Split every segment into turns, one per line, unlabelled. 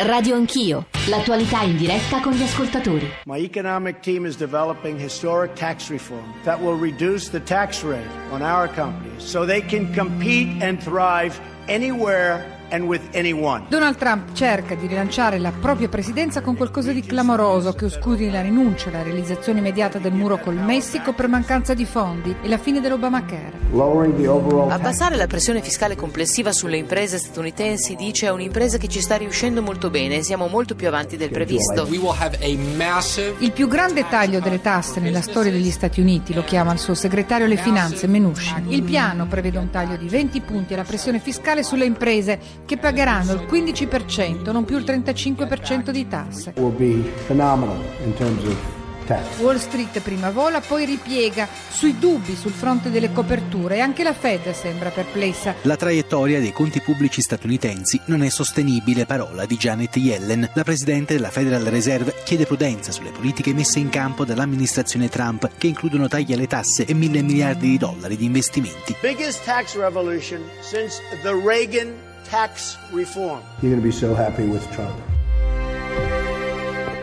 Radio Anch'io, l'attualità in diretta con gli ascoltatori.
My economic team is developing historic tax reform that will reduce the tax rate on our companies so they can compete and thrive anywhere
Donald Trump cerca di rilanciare la propria presidenza con qualcosa di clamoroso che oscuri la rinuncia alla realizzazione immediata del muro col Messico per mancanza di fondi e la fine dell'Obamacare.
Abbassare la pressione fiscale complessiva sulle imprese statunitensi dice è un'impresa che ci sta riuscendo molto bene, siamo molto più avanti del previsto.
Il più grande taglio delle tasse nella storia degli Stati Uniti, lo chiama il suo segretario alle finanze Mnuchin. Il piano prevede un taglio di 20 punti alla pressione fiscale sulle imprese che pagheranno il 15%, non più il 35% di tasse. Wall Street prima vola, poi ripiega sui dubbi sul fronte delle coperture e anche la Fed sembra perplessa.
La traiettoria dei conti pubblici statunitensi non è sostenibile, parola di Janet Yellen. La presidente della Federal Reserve chiede prudenza sulle politiche messe in campo dall'amministrazione Trump che includono tagli alle tasse e mille miliardi di dollari di investimenti.
Biggest tax revolution since the Reagan tax reform.
You're going to be so happy with Trump.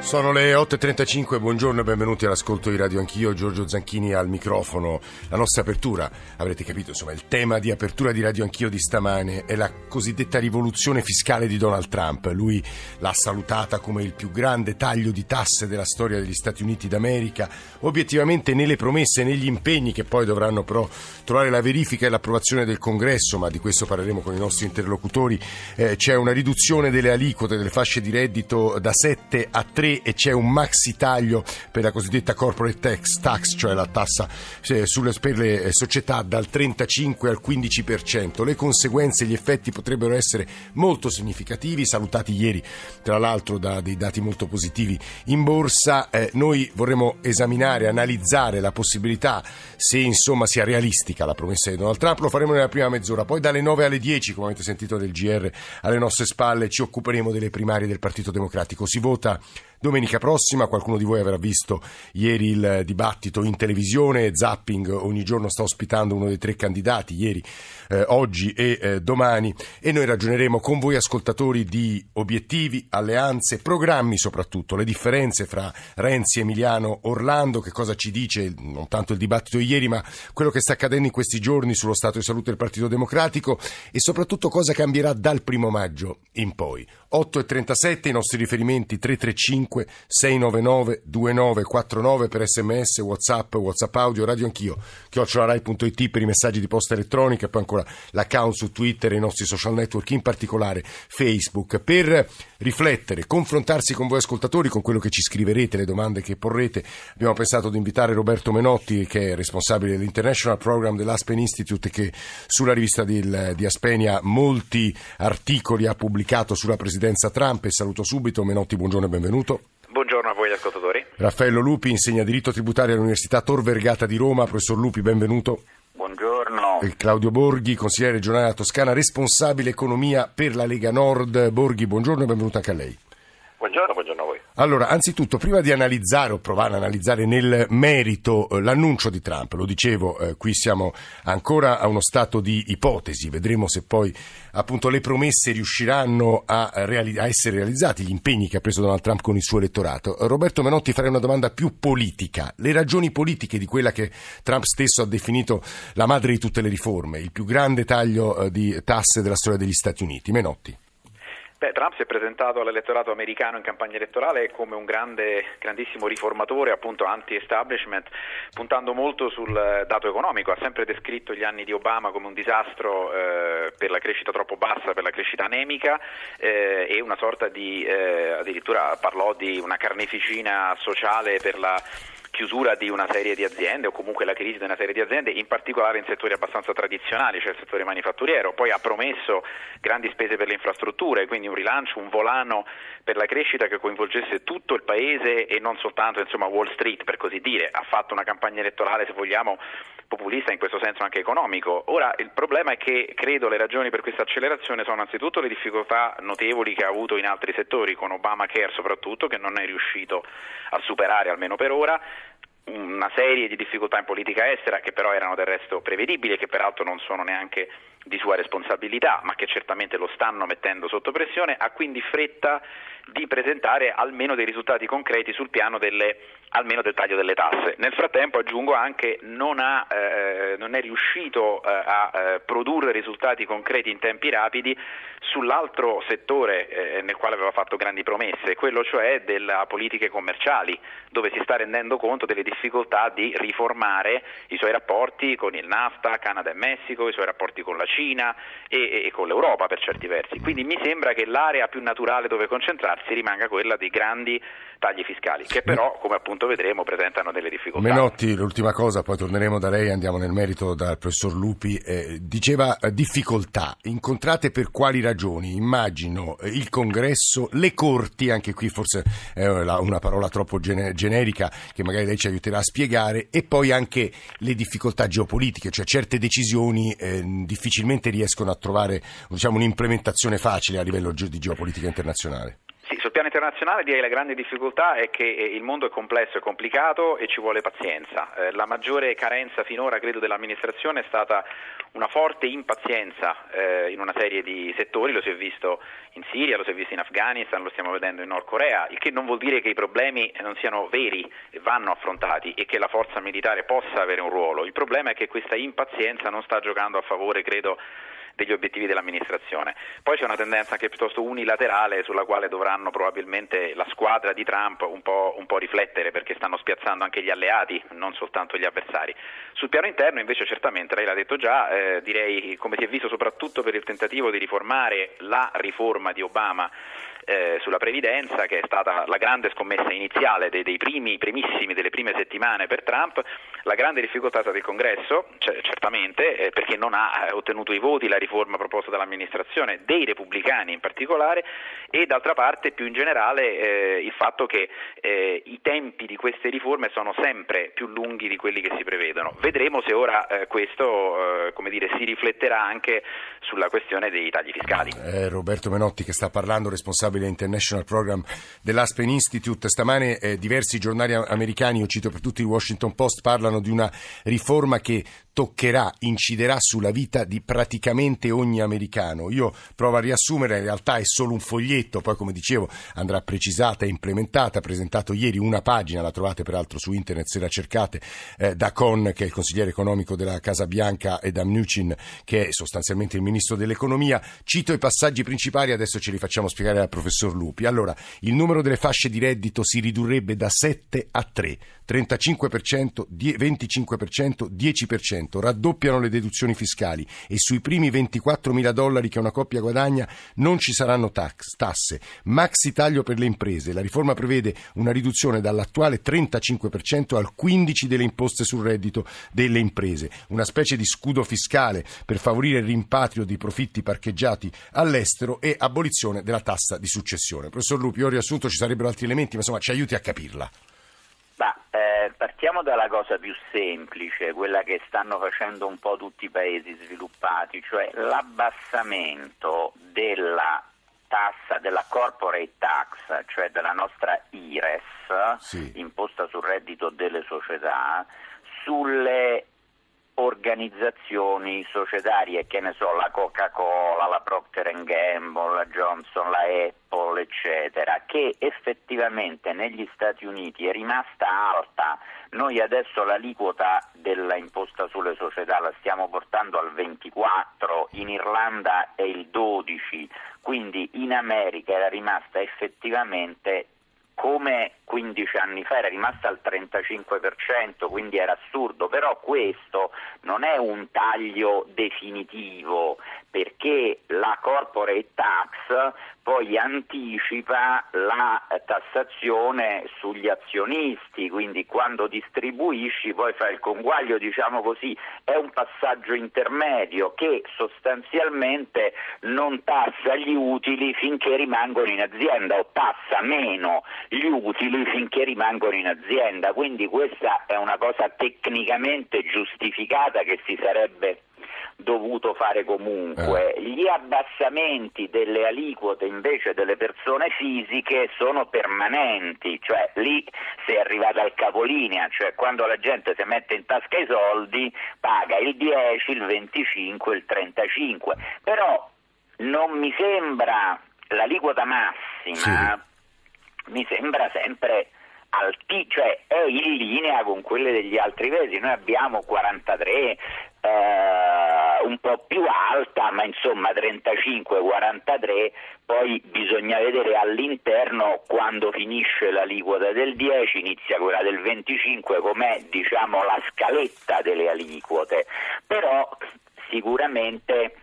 Sono le 8.35, buongiorno e benvenuti all'ascolto di Radio Anch'io, Giorgio Zanchini al microfono. La nostra apertura, avrete capito, insomma, il tema di apertura di Radio Anch'io di stamane è la cosiddetta rivoluzione fiscale di Donald Trump. Lui l'ha salutata come il più grande taglio di tasse della storia degli Stati Uniti d'America. Obiettivamente nelle promesse, negli impegni che poi dovranno però trovare la verifica e l'approvazione del Congresso, ma di questo parleremo con i nostri interlocutori, eh, c'è una riduzione delle aliquote delle fasce di reddito da 7 a 3 e c'è un maxi taglio per la cosiddetta corporate tax, tax cioè la tassa eh, sulle, per le eh, società dal 35 al 15%. Le conseguenze e gli effetti potrebbero essere molto significativi, salutati ieri tra l'altro da dei dati molto positivi in borsa. Eh, noi vorremmo esaminare, analizzare la possibilità se insomma sia realistica la promessa di Donald Trump, lo faremo nella prima mezz'ora, poi dalle 9 alle 10, come avete sentito del GR alle nostre spalle, ci occuperemo delle primarie del Partito Democratico. Si vota domenica prossima. Qualcuno di voi avrà visto ieri il dibattito in televisione. Zapping ogni giorno sta ospitando uno dei tre candidati, ieri, eh, oggi e eh, domani. E noi ragioneremo con voi, ascoltatori, di obiettivi, alleanze, programmi soprattutto, le differenze fra Renzi, Emiliano, Orlando, che cosa ci dice non tanto il dibattito di ieri, ma quello che sta accadendo in questi giorni sullo stato di salute del Partito Democratico e soprattutto cosa cambierà dal primo maggio in poi. 8.37 i nostri riferimenti 335 699 2949 per sms, whatsapp, whatsapp audio, radio anch'io, chiocciolarai.it per i messaggi di posta elettronica e poi ancora l'account su Twitter e i nostri social network, in particolare Facebook, per riflettere, confrontarsi con voi ascoltatori, con quello che ci scriverete, le domande che porrete. Abbiamo pensato di invitare Roberto Menotti, che è responsabile dell'International Program dell'Aspen Institute, che sulla rivista di, di Aspenia molti articoli ha pubblicato sulla presidenza Trump e saluto subito Menotti, buongiorno e benvenuto.
Buongiorno a voi ascoltatori.
Raffaello Lupi insegna diritto tributario all'Università Tor Vergata di Roma. Professor Lupi, benvenuto.
Buongiorno.
E Claudio Borghi, consigliere regionale della Toscana, responsabile economia per la Lega Nord. Borghi, buongiorno e benvenuto anche a lei.
Buongiorno, buongiorno a voi.
Allora, anzitutto, prima di analizzare o provare ad analizzare nel merito eh, l'annuncio di Trump, lo dicevo, eh, qui siamo ancora a uno stato di ipotesi, vedremo se poi appunto le promesse riusciranno a, reali- a, essere realizzati, gli impegni che ha preso Donald Trump con il suo elettorato. Roberto Menotti farei una domanda più politica, le ragioni politiche di quella che Trump stesso ha definito la madre di tutte le riforme, il più grande taglio eh, di tasse della storia degli Stati Uniti. Menotti.
Beh, Trump si è presentato all'elettorato americano in campagna elettorale come un grande, grandissimo riformatore, appunto anti-establishment, puntando molto sul dato economico. Ha sempre descritto gli anni di Obama come un disastro eh, per la crescita troppo bassa, per la crescita anemica eh, e una sorta di, eh, addirittura parlò di una carneficina sociale per la chiusura di una serie di aziende o comunque la crisi di una serie di aziende, in particolare in settori abbastanza tradizionali, cioè il settore manifatturiero. Poi ha promesso grandi spese per le infrastrutture, quindi un rilancio, un volano per la crescita che coinvolgesse tutto il paese e non soltanto insomma, Wall Street, per così dire. Ha fatto una campagna elettorale, se vogliamo, populista in questo senso anche economico. Ora il problema è che credo le ragioni per questa accelerazione sono anzitutto le difficoltà notevoli che ha avuto in altri settori, con Obamacare soprattutto, che non è riuscito a superare almeno per ora, una serie di difficoltà in politica estera che però erano del resto prevedibili e che peraltro non sono neanche di sua responsabilità, ma che certamente lo stanno mettendo sotto pressione, ha quindi fretta di presentare almeno dei risultati concreti sul piano delle, almeno del taglio delle tasse. Nel frattempo aggiungo anche non, ha, eh, non è riuscito eh, a eh, produrre risultati concreti in tempi rapidi sull'altro settore eh, nel quale aveva fatto grandi promesse, quello cioè delle politiche commerciali, dove si sta rendendo conto delle difficoltà di riformare i suoi rapporti con il NAFTA, Canada e Messico, i suoi rapporti con la Cina e, e con l'Europa per certi versi. Quindi mi sembra che l'area più naturale dove concentrarsi rimanga quella dei grandi tagli fiscali, che però, come appunto vedremo, presentano delle difficoltà.
Menotti, l'ultima cosa, poi torneremo da lei, andiamo nel merito dal professor Lupi. Eh, diceva eh, difficoltà, incontrate per quali ragioni? Immagino eh, il congresso, le corti, anche qui forse è una parola troppo gene- generica che magari lei ci aiuterà a spiegare, e poi anche le difficoltà geopolitiche, cioè certe decisioni eh, difficilmente riescono a trovare diciamo, un'implementazione facile a livello di geopolitica internazionale.
Sul piano internazionale direi la grande difficoltà è che eh, il mondo è complesso e complicato e ci vuole pazienza. Eh, la maggiore carenza finora, credo, dell'amministrazione è stata una forte impazienza eh, in una serie di settori, lo si è visto in Siria, lo si è visto in Afghanistan, lo stiamo vedendo in Nord Corea, il che non vuol dire che i problemi non siano veri e vanno affrontati e che la forza militare possa avere un ruolo. Il problema è che questa impazienza non sta giocando a favore, credo, degli obiettivi dell'amministrazione. Poi c'è una tendenza anche piuttosto unilaterale sulla quale dovranno probabilmente la squadra di Trump un po', un po riflettere perché stanno spiazzando anche gli alleati, non soltanto gli avversari. Sul piano interno invece certamente, lei l'ha detto già, eh, direi come si è visto soprattutto per il tentativo di riformare la riforma di Obama eh, sulla previdenza, che è stata la grande scommessa iniziale dei, dei primi, primissimi, delle prime settimane per Trump, la grande difficoltà il congresso, cioè, certamente, eh, perché non ha eh, ottenuto i voti la riforma proposta dall'amministrazione, dei repubblicani in particolare, e d'altra parte più in generale eh, il fatto che eh, i tempi di queste riforme sono sempre più lunghi di quelli che si prevedono. Vedremo se ora eh, questo dire, si rifletterà anche sulla questione dei tagli fiscali.
Roberto Menotti che sta parlando, responsabile responsabile International Program dell'Aspen Institute. Stamane eh, diversi giornali americani, io cito per tutti il Washington Post, parlano di una riforma che toccherà, inciderà sulla vita di praticamente ogni americano. Io provo a riassumere, in realtà è solo un foglietto, poi come dicevo andrà precisata e implementata, presentato ieri una pagina, la trovate peraltro su internet se la cercate, eh, da Con, che è il consigliere economico della Casa Bianca, e da Mnuchin, che è sostanzialmente il ministro dell'economia. Cito i passaggi principali, adesso ce li facciamo spiegare al professor Lupi. Allora, il numero delle fasce di reddito si ridurrebbe da 7 a 3, 35%, 25%, 10% raddoppiano le deduzioni fiscali e sui primi 24 mila dollari che una coppia guadagna non ci saranno tax, tasse. Maxi taglio per le imprese. La riforma prevede una riduzione dall'attuale 35% al 15% delle imposte sul reddito delle imprese. Una specie di scudo fiscale per favorire il rimpatrio di profitti parcheggiati all'estero e abolizione della tassa di successione. Professor Lupi, ho riassunto, ci sarebbero altri elementi, ma insomma ci aiuti a capirla.
Eh, partiamo dalla cosa più semplice, quella che stanno facendo un po' tutti i paesi sviluppati, cioè l'abbassamento della tassa della corporate tax, cioè della nostra IRES, sì. imposta sul reddito delle società, sulle organizzazioni societarie, che ne so, la Coca-Cola, la Procter Gamble, la Johnson, la Apple, eccetera, che effettivamente negli Stati Uniti è rimasta alta. Noi adesso l'aliquota dell'imposta sulle società la stiamo portando al 24, in Irlanda è il 12, quindi in America era rimasta effettivamente come 15 anni fa era rimasta al 35%, quindi era assurdo, però questo non è un taglio definitivo perché la corporate tax poi anticipa la tassazione sugli azionisti, quindi quando distribuisci poi fai il conguaglio, diciamo così, è un passaggio intermedio che sostanzialmente non tassa gli utili finché rimangono in azienda o tassa meno gli utili finché rimangono in azienda, quindi questa è una cosa tecnicamente giustificata che si sarebbe dovuto fare comunque. Eh. Gli abbassamenti delle aliquote invece delle persone fisiche sono permanenti, cioè lì si è arrivata al capolinea, cioè quando la gente si mette in tasca i soldi paga il 10, il 25, il 35, però non mi sembra l'aliquota massima, sì. mi sembra sempre alti, cioè è in linea con quelle degli altri paesi. Noi abbiamo 43, eh, un po' più alta, ma insomma 35-43, poi bisogna vedere all'interno quando finisce l'aliquota del 10, inizia quella del 25, com'è diciamo la scaletta delle aliquote, però sicuramente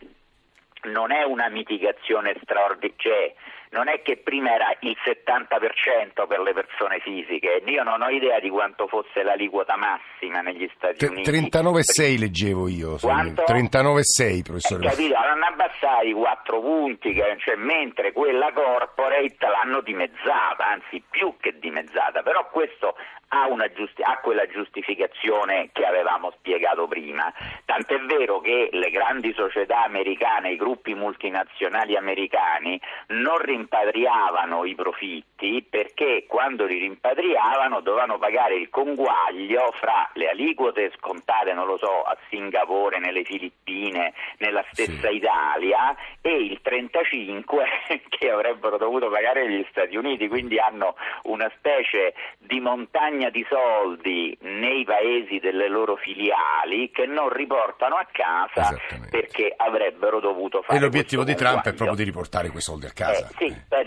non è una mitigazione straordinaria, cioè, non è che prima era il 70% per le persone fisiche, io non ho idea di quanto fosse l'aliquota massima negli Stati
T-
Uniti.
39,6 leggevo io, 39,6 professore.
Eh, capito, hanno abbassato i 4 punti, cioè, mentre quella corporate l'hanno dimezzata, anzi più che dimezzata, però questo ha, giusti- ha, quella giustificazione che avevamo spiegato prima. Tant'è vero che le grandi società americane, i gruppi multinazionali americani non rimpatriavano i profitti perché quando li rimpatriavano dovevano pagare il conguaglio fra le aliquote scontate, non lo so, a Singapore, nelle Filippine, nella stessa sì. Italia e il 35 che avrebbero dovuto pagare gli Stati Uniti, quindi hanno una specie di montagna di soldi nei paesi delle loro filiali che non riportano a casa perché avrebbero dovuto fare
E l'obiettivo di Trump è proprio di riportare quei soldi a casa.
Eh, sì, per,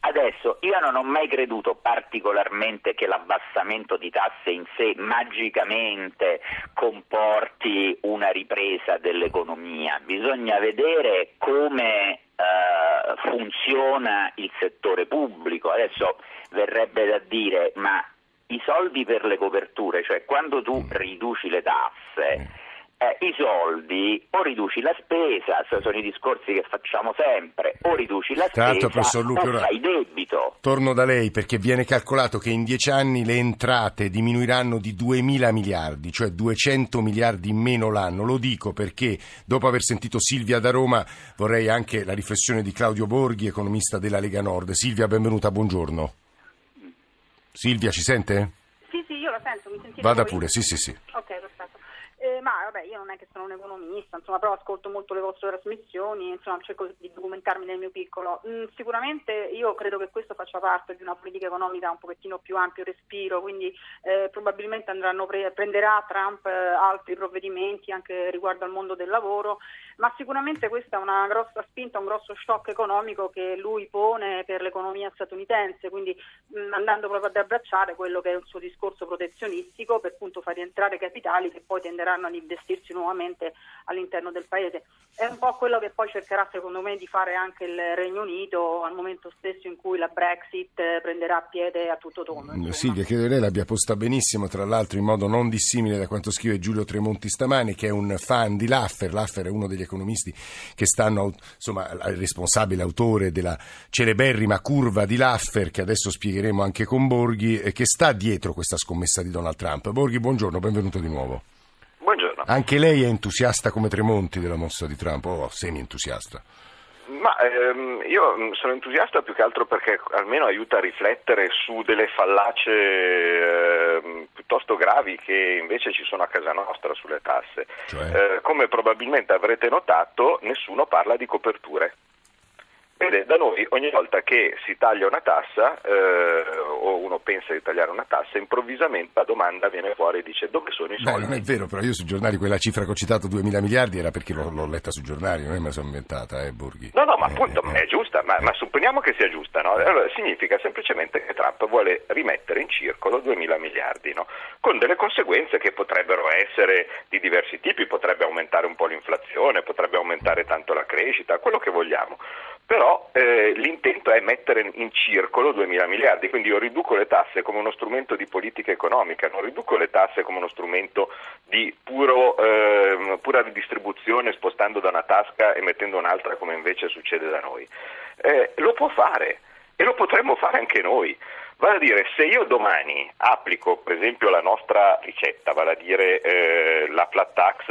adesso io non ho mai creduto particolarmente che l'abbassamento di tasse in sé magicamente comporti una ripresa dell'economia. Bisogna vedere come Uh, funziona il settore pubblico. Adesso verrebbe da dire, ma i soldi per le coperture, cioè quando tu mm. riduci le tasse, mm. Eh, i soldi o riduci la spesa, sono i discorsi che facciamo sempre, o riduci la
Tra spesa
professor o fai debito.
Torno da lei perché viene calcolato che in dieci anni le entrate diminuiranno di 2 mila miliardi, cioè 200 miliardi in meno l'anno. Lo dico perché dopo aver sentito Silvia da Roma vorrei anche la riflessione di Claudio Borghi, economista della Lega Nord. Silvia, benvenuta, buongiorno. Silvia, ci sente?
Sì, sì, io lo sento, mi sentite
Vada
voi?
pure, sì, sì, sì.
Ok, perfetto. Eh, ma vabbè, io non è che sono un economista, insomma, però ascolto molto le vostre trasmissioni, insomma, cerco di documentarmi nel mio piccolo. Mm, sicuramente io credo che questo faccia parte di una politica economica un pochettino più ampio respiro, quindi eh, probabilmente pre- prenderà Trump eh, altri provvedimenti anche riguardo al mondo del lavoro ma sicuramente questa è una grossa spinta, un grosso shock economico che lui pone per l'economia statunitense, quindi mh, andando proprio ad abbracciare quello che è il suo discorso protezionistico per appunto far rientrare capitali che poi tenderanno ad investirsi nuovamente all'interno del paese. È un po' quello che poi cercherà secondo me di fare anche il Regno Unito al momento stesso in cui la Brexit eh, prenderà piede a tutto tondo.
Silvia, credo lei l'abbia posta benissimo, tra l'altro in modo non dissimile da quanto scrive Giulio Tremonti stamani, che è un fan di Laffer. Laffer è uno degli economisti che stanno, insomma, il responsabile, autore della celeberrima curva di Laffer, che adesso spiegheremo anche con Borghi, e che sta dietro questa scommessa di Donald Trump. Borghi, buongiorno, benvenuto di nuovo. Anche lei è entusiasta come Tremonti della mossa di Trump, o oh, semi-entusiasta?
Ma ehm, io sono entusiasta più che altro perché almeno aiuta a riflettere su delle fallacie eh, piuttosto gravi che invece ci sono a casa nostra sulle tasse. Cioè? Eh, come probabilmente avrete notato, nessuno parla di coperture. Vede, da noi ogni volta che si taglia una tassa eh, o uno pensa di tagliare una tassa, improvvisamente la domanda viene fuori e dice dove sono i soldi?
Beh, non è vero, però io sui giornali quella cifra che ho citato, 2.000 miliardi, era perché l'ho, l'ho letta sui giornali, non è me la sono inventata, eh, Borghi.
No, no, ma eh, appunto eh, è giusta, ma, ma, supponiamo che sia giusta, no? Allora, significa semplicemente che Trump vuole rimettere in circolo 2.000 miliardi, no? Con delle conseguenze che potrebbero essere di diversi tipi, potrebbe aumentare un po' l'inflazione, potrebbe aumentare tanto la crescita, quello che vogliamo però eh, l'intento è mettere in circolo 2.000 miliardi, quindi io riduco le tasse come uno strumento di politica economica, non riduco le tasse come uno strumento di puro, eh, pura ridistribuzione spostando da una tasca e mettendo un'altra come invece succede da noi. Eh, lo può fare e lo potremmo fare anche noi. Vale a dire, se io domani applico per esempio la nostra ricetta, vale a dire eh, la flat tax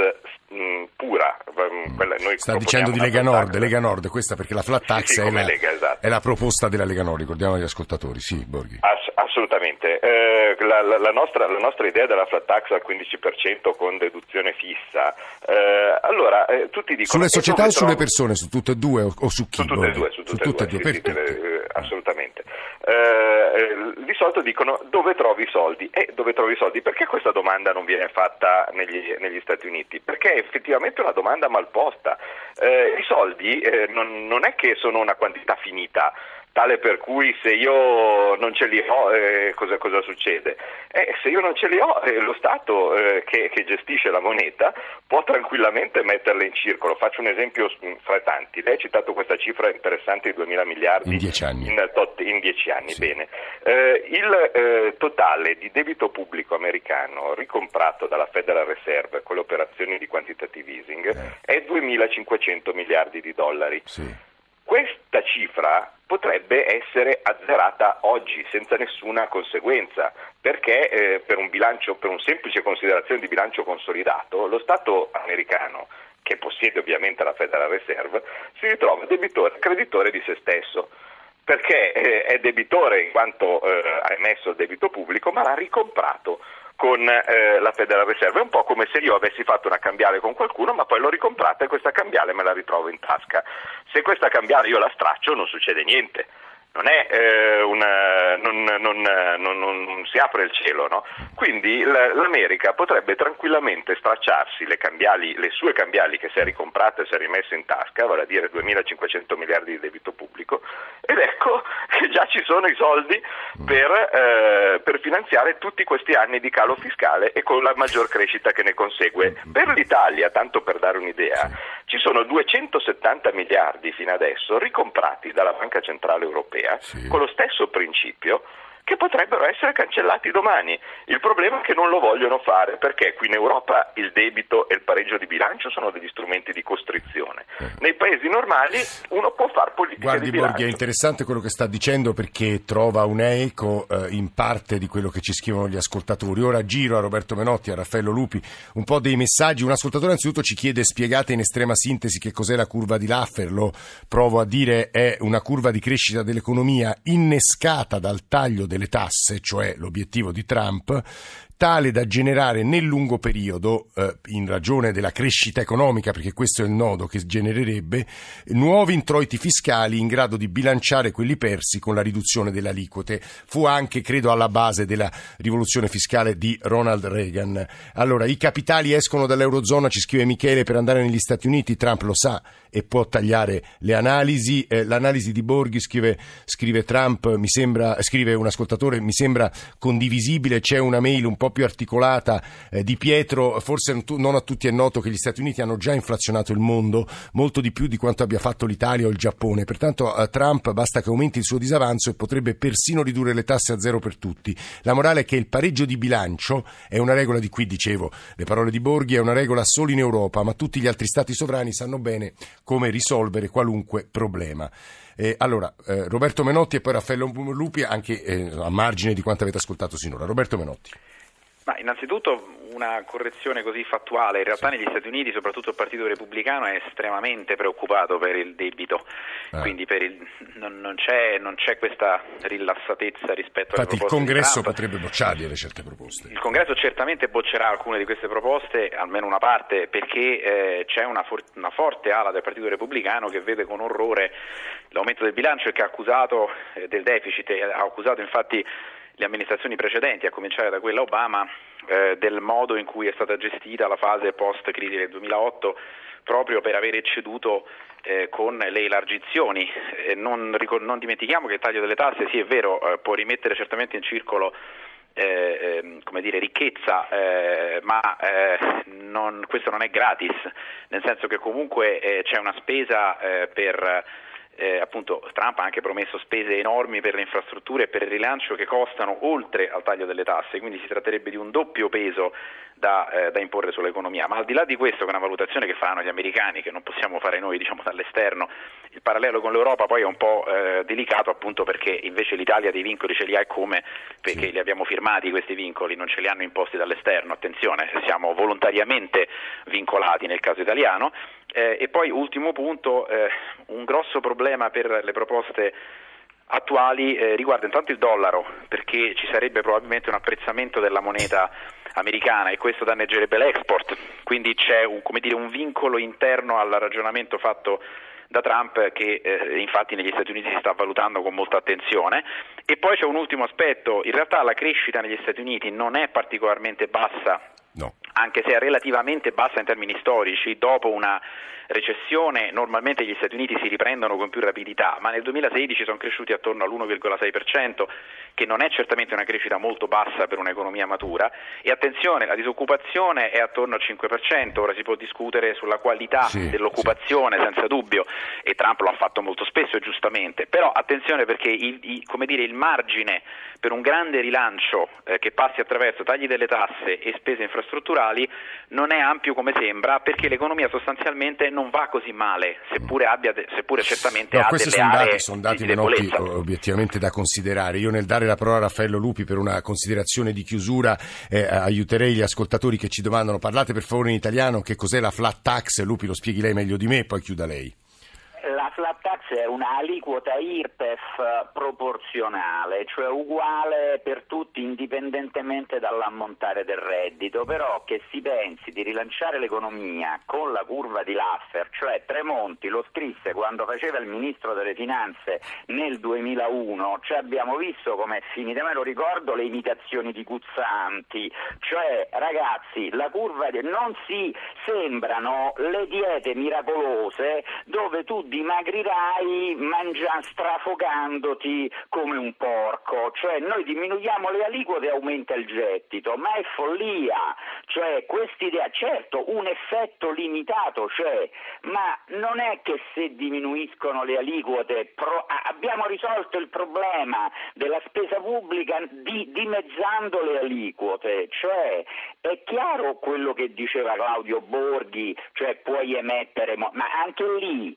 mh, mm, pura,
mm, quella, Sta dicendo di Lega Nord, Lega Nord, questa perché la flat tax sì, sì, è, la, Lega, esatto. è, la, proposta della Lega Nord, ricordiamo agli ascoltatori, sì Borghi.
Ass- assolutamente, eh, la, la, nostra, la, nostra, idea della flat tax al 15% con deduzione fissa, eh, allora eh, tutti dicono...
Sulle società o sulle persone, su tutte e due o, o su chi?
Su tutte e due, su tutte, su tutte e due,
due.
Sì, eh, assolutamente. Eh, di solito dicono dove trovi i soldi? E dove trovi i soldi? Perché questa domanda non viene fatta negli, negli Stati Uniti? Perché è effettivamente una domanda mal posta. Eh, I soldi eh, non, non è che sono una quantità finita tale per cui se io non ce li ho eh, cosa, cosa, succede? Eh, se io non ce li ho eh, lo Stato eh, che, che, gestisce la moneta può tranquillamente metterla in circolo. Faccio un esempio fra tanti. Lei ha citato questa cifra interessante di 2 miliardi
in 10 anni.
In, in dieci anni. Sì. Bene. Eh, il eh, totale di debito pubblico americano ricomprato dalla Federal Reserve con le operazioni di quantitative easing è 2.500 miliardi di dollari.
Sì.
Questa cifra potrebbe essere azzerata oggi senza nessuna conseguenza, perché eh, per, un bilancio, per una semplice considerazione di bilancio consolidato lo Stato americano che possiede ovviamente la Federal Reserve, si ritrova debitore creditore di se stesso, perché eh, è debitore in quanto eh, ha emesso il debito pubblico, ma l'ha ricomprato con eh, la Federal Reserve. È un po' come se io avessi fatto una cambiale con qualcuno, ma poi l'ho ricomprata e questa cambiale me la ritrovo in tasca. Se questa cambiale io la straccio non succede niente non, è, eh, una, non, non, non, si apre il cielo, no? quindi l'America potrebbe tranquillamente stracciarsi le, cambiali, le, sue cambiali che si è ricomprata e si è rimessa in tasca, vale a dire 2.500 miliardi di debito pubblico, ed ecco che già ci sono i soldi per, eh, per finanziare tutti questi anni di calo fiscale e con la maggior crescita che ne consegue. Per l'Italia, tanto per dare un'idea, ci sono 270 miliardi fino adesso ricomprati dalla Banca Centrale Europea sì. con lo stesso principio che potrebbero essere cancellati domani. Il problema è che non lo vogliono fare perché qui in Europa il debito e il pareggio di bilancio sono degli strumenti di costrizione. Eh. Nei paesi normali uno può fare politica
Guardi,
di bilancio.
Borghi, è interessante quello che sta dicendo perché trova un eco eh, in parte di quello che ci scrivono gli ascoltatori. Ora giro a Roberto Menotti, a Raffaello Lupi, un po' dei messaggi. Un ascoltatore anzitutto ci chiede spiegate in estrema sintesi che cos'è la curva di Laffer. Lo provo a dire è una curva di crescita dell'economia innescata dal taglio delle tasse, cioè l'obiettivo di Trump, tale da generare nel lungo periodo, eh, in ragione della crescita economica, perché questo è il nodo che genererebbe, nuovi introiti fiscali in grado di bilanciare quelli persi con la riduzione delle aliquote. Fu anche, credo, alla base della rivoluzione fiscale di Ronald Reagan. Allora, i capitali escono dall'Eurozona, ci scrive Michele, per andare negli Stati Uniti, Trump lo sa e può tagliare le analisi. Eh, l'analisi di Borghi, scrive, scrive Trump, mi sembra, scrive un ascoltatore, mi sembra condivisibile, c'è una mail un po' più articolata eh, di Pietro, forse non a tutti è noto che gli Stati Uniti hanno già inflazionato il mondo molto di più di quanto abbia fatto l'Italia o il Giappone, pertanto a Trump basta che aumenti il suo disavanzo e potrebbe persino ridurre le tasse a zero per tutti. La morale è che il pareggio di bilancio è una regola di qui, dicevo, le parole di Borghi, è una regola solo in Europa, ma tutti gli altri stati sovrani sanno bene come risolvere qualunque problema. Eh, allora, eh, Roberto Menotti e poi Raffaello Lupi, anche eh, a margine di quanto avete ascoltato sinora. Roberto Menotti.
Ma innanzitutto una correzione così fattuale, in realtà sì. negli Stati Uniti soprattutto il Partito Repubblicano è estremamente preoccupato per il debito, eh. quindi il, non, non, c'è, non, c'è, questa rilassatezza rispetto
Infatti
alle proposte.
il Congresso potrebbe bocciarle certe proposte.
Il Congresso certamente boccerà alcune di queste proposte, almeno una parte, perché eh, c'è una, for- una forte ala del Partito Repubblicano che vede con orrore l'aumento del bilancio e che ha accusato eh, del deficit, ha accusato infatti le amministrazioni precedenti, a cominciare da quella Obama, eh, del modo in cui è stata gestita la fase post-crisi del 2008 proprio per aver ecceduto eh, con le elargizioni. Eh, non, non, dimentichiamo che il taglio delle tasse, sì è vero, eh, può rimettere certamente in circolo eh, ehm, come dire, ricchezza, eh, ma non, questo non è gratis, nel senso che comunque c'è una spesa per eh, appunto Trump ha anche promesso spese enormi per le infrastrutture e per il rilancio che costano oltre al taglio delle tasse, quindi si tratterebbe di un doppio peso da, eh, da, imporre sull'economia. Ma al di là di questo, che è una valutazione che faranno gli americani, che non possiamo fare noi diciamo, dall'esterno, il parallelo con l'Europa poi è un po' eh, delicato appunto perché invece l'Italia dei vincoli ce li ha e come? Perché sì. li abbiamo firmati questi vincoli, non ce li hanno imposti dall'esterno, attenzione, siamo volontariamente vincolati nel caso italiano. Eh, e poi ultimo punto, eh, un grosso problema per le proposte attuali eh, riguarda intanto il dollaro, perché ci sarebbe probabilmente un apprezzamento della moneta americana e questo danneggerebbe l'export, quindi c'è un, dire, un vincolo interno al ragionamento fatto da Trump che eh, infatti negli Stati Uniti si sta valutando con molta attenzione. E poi c'è un ultimo aspetto, in realtà la crescita negli Stati Uniti non è particolarmente bassa
No.
anche se è relativamente bassa in termini storici, dopo una recessione normalmente gli Stati Uniti si riprendono con più rapidità, ma nel 2016 sono cresciuti attorno all'1,6%, che non è certamente una crescita molto bassa per un'economia matura, e attenzione, la disoccupazione è attorno al 5%, ora si può discutere sulla qualità sì, dell'occupazione sì. senza dubbio, e Trump lo ha fatto molto spesso e giustamente, però attenzione perché il, il, dire, il margine per un grande rilancio eh, che passi attraverso tagli delle tasse e spese infrastrutturali infrastrutturali non è ampio come sembra perché l'economia sostanzialmente non va così male, seppure, abbia, seppure certamente
no,
ha
questi
delle
sono
aree
dati, sono dati Menotti, obiettivamente da considerare. Io nel dare la parola a Raffaello Lupi per una considerazione di chiusura eh, aiuterei gli ascoltatori che ci domandano parlate per favore in italiano che cos'è la flat tax, Lupi lo spieghi lei meglio di me poi chiuda lei
flat tax è una aliquota IRPEF proporzionale, cioè uguale per tutti indipendentemente dall'ammontare del reddito, però che si pensi di rilanciare l'economia con la curva di Laffer, cioè Tremonti lo scrisse quando faceva il ministro delle finanze nel 2001, cioè abbiamo visto come è finita, me lo ricordo le imitazioni di Guzzanti, cioè ragazzi la curva di... non si sembrano le diete miracolose dove tu dimagri dimagrirai mangia, strafogandoti come un porco, cioè noi diminuiamo le aliquote e aumenta il gettito, ma è follia, cioè quest'idea, certo un effetto limitato c'è, ma non è che se diminuiscono le aliquote pro, abbiamo risolto il problema della spesa pubblica di, dimezzando le aliquote, cioè è chiaro quello che diceva Claudio Borghi, cioè puoi emettere, ma anche lì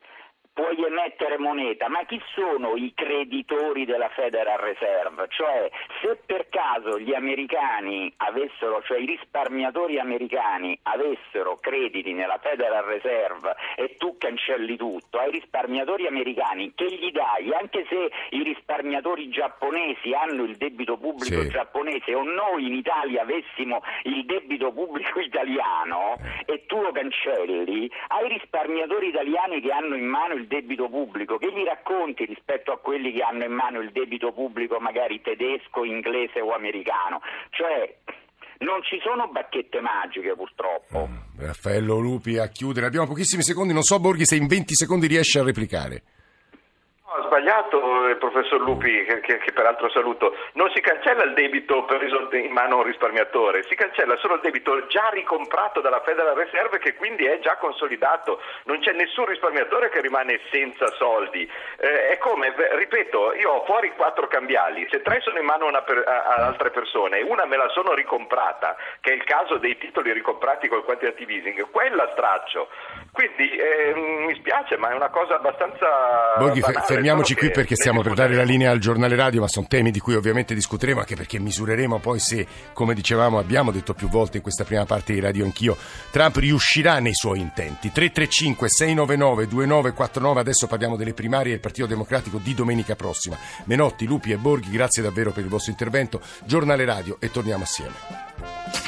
puoi emettere moneta, ma chi sono i creditori della Federal Reserve? Cioè, se per caso gli americani avessero, cioè i risparmiatori americani avessero crediti nella Federal Reserve e tu cancelli tutto, ai risparmiatori americani che gli dai, anche se i risparmiatori giapponesi hanno il debito pubblico sì. giapponese o noi in Italia avessimo il debito pubblico italiano e tu lo cancelli, ai risparmiatori italiani che hanno in mano il debito pubblico, che gli racconti rispetto a quelli che hanno in mano il debito pubblico magari tedesco, inglese o americano? Cioè, non ci sono bacchette magiche purtroppo.
Mm, Raffaello Lupi a chiudere, abbiamo pochissimi secondi, non so Borghi se in 20 secondi riesce a replicare
sbagliato il professor Lupi, che, che, che, peraltro saluto, non si cancella il debito per in mano a un risparmiatore, si cancella solo il debito già ricomprato dalla Federal Reserve che quindi è già consolidato, non c'è nessun risparmiatore che rimane senza soldi. Eh, è come, ripeto, io ho fuori quattro cambiali, se tre sono in mano per, a, ad altre persone e una me la sono ricomprata, che è il caso dei titoli ricomprati col quantitative easing, quella straccio. Quindi eh, mi spiace, ma è una cosa abbastanza...
Borghi, fermiamoci qui perché stiamo per dare la linea al giornale radio, ma sono temi di cui ovviamente discuteremo, anche perché misureremo poi se, come dicevamo, abbiamo detto più volte in questa prima parte di Radio Anch'io, Trump riuscirà nei suoi intenti. 335 699 2949, adesso parliamo delle primarie del Partito Democratico di domenica prossima. Menotti, Lupi e Borghi, grazie davvero per il vostro intervento. Giornale radio e torniamo assieme.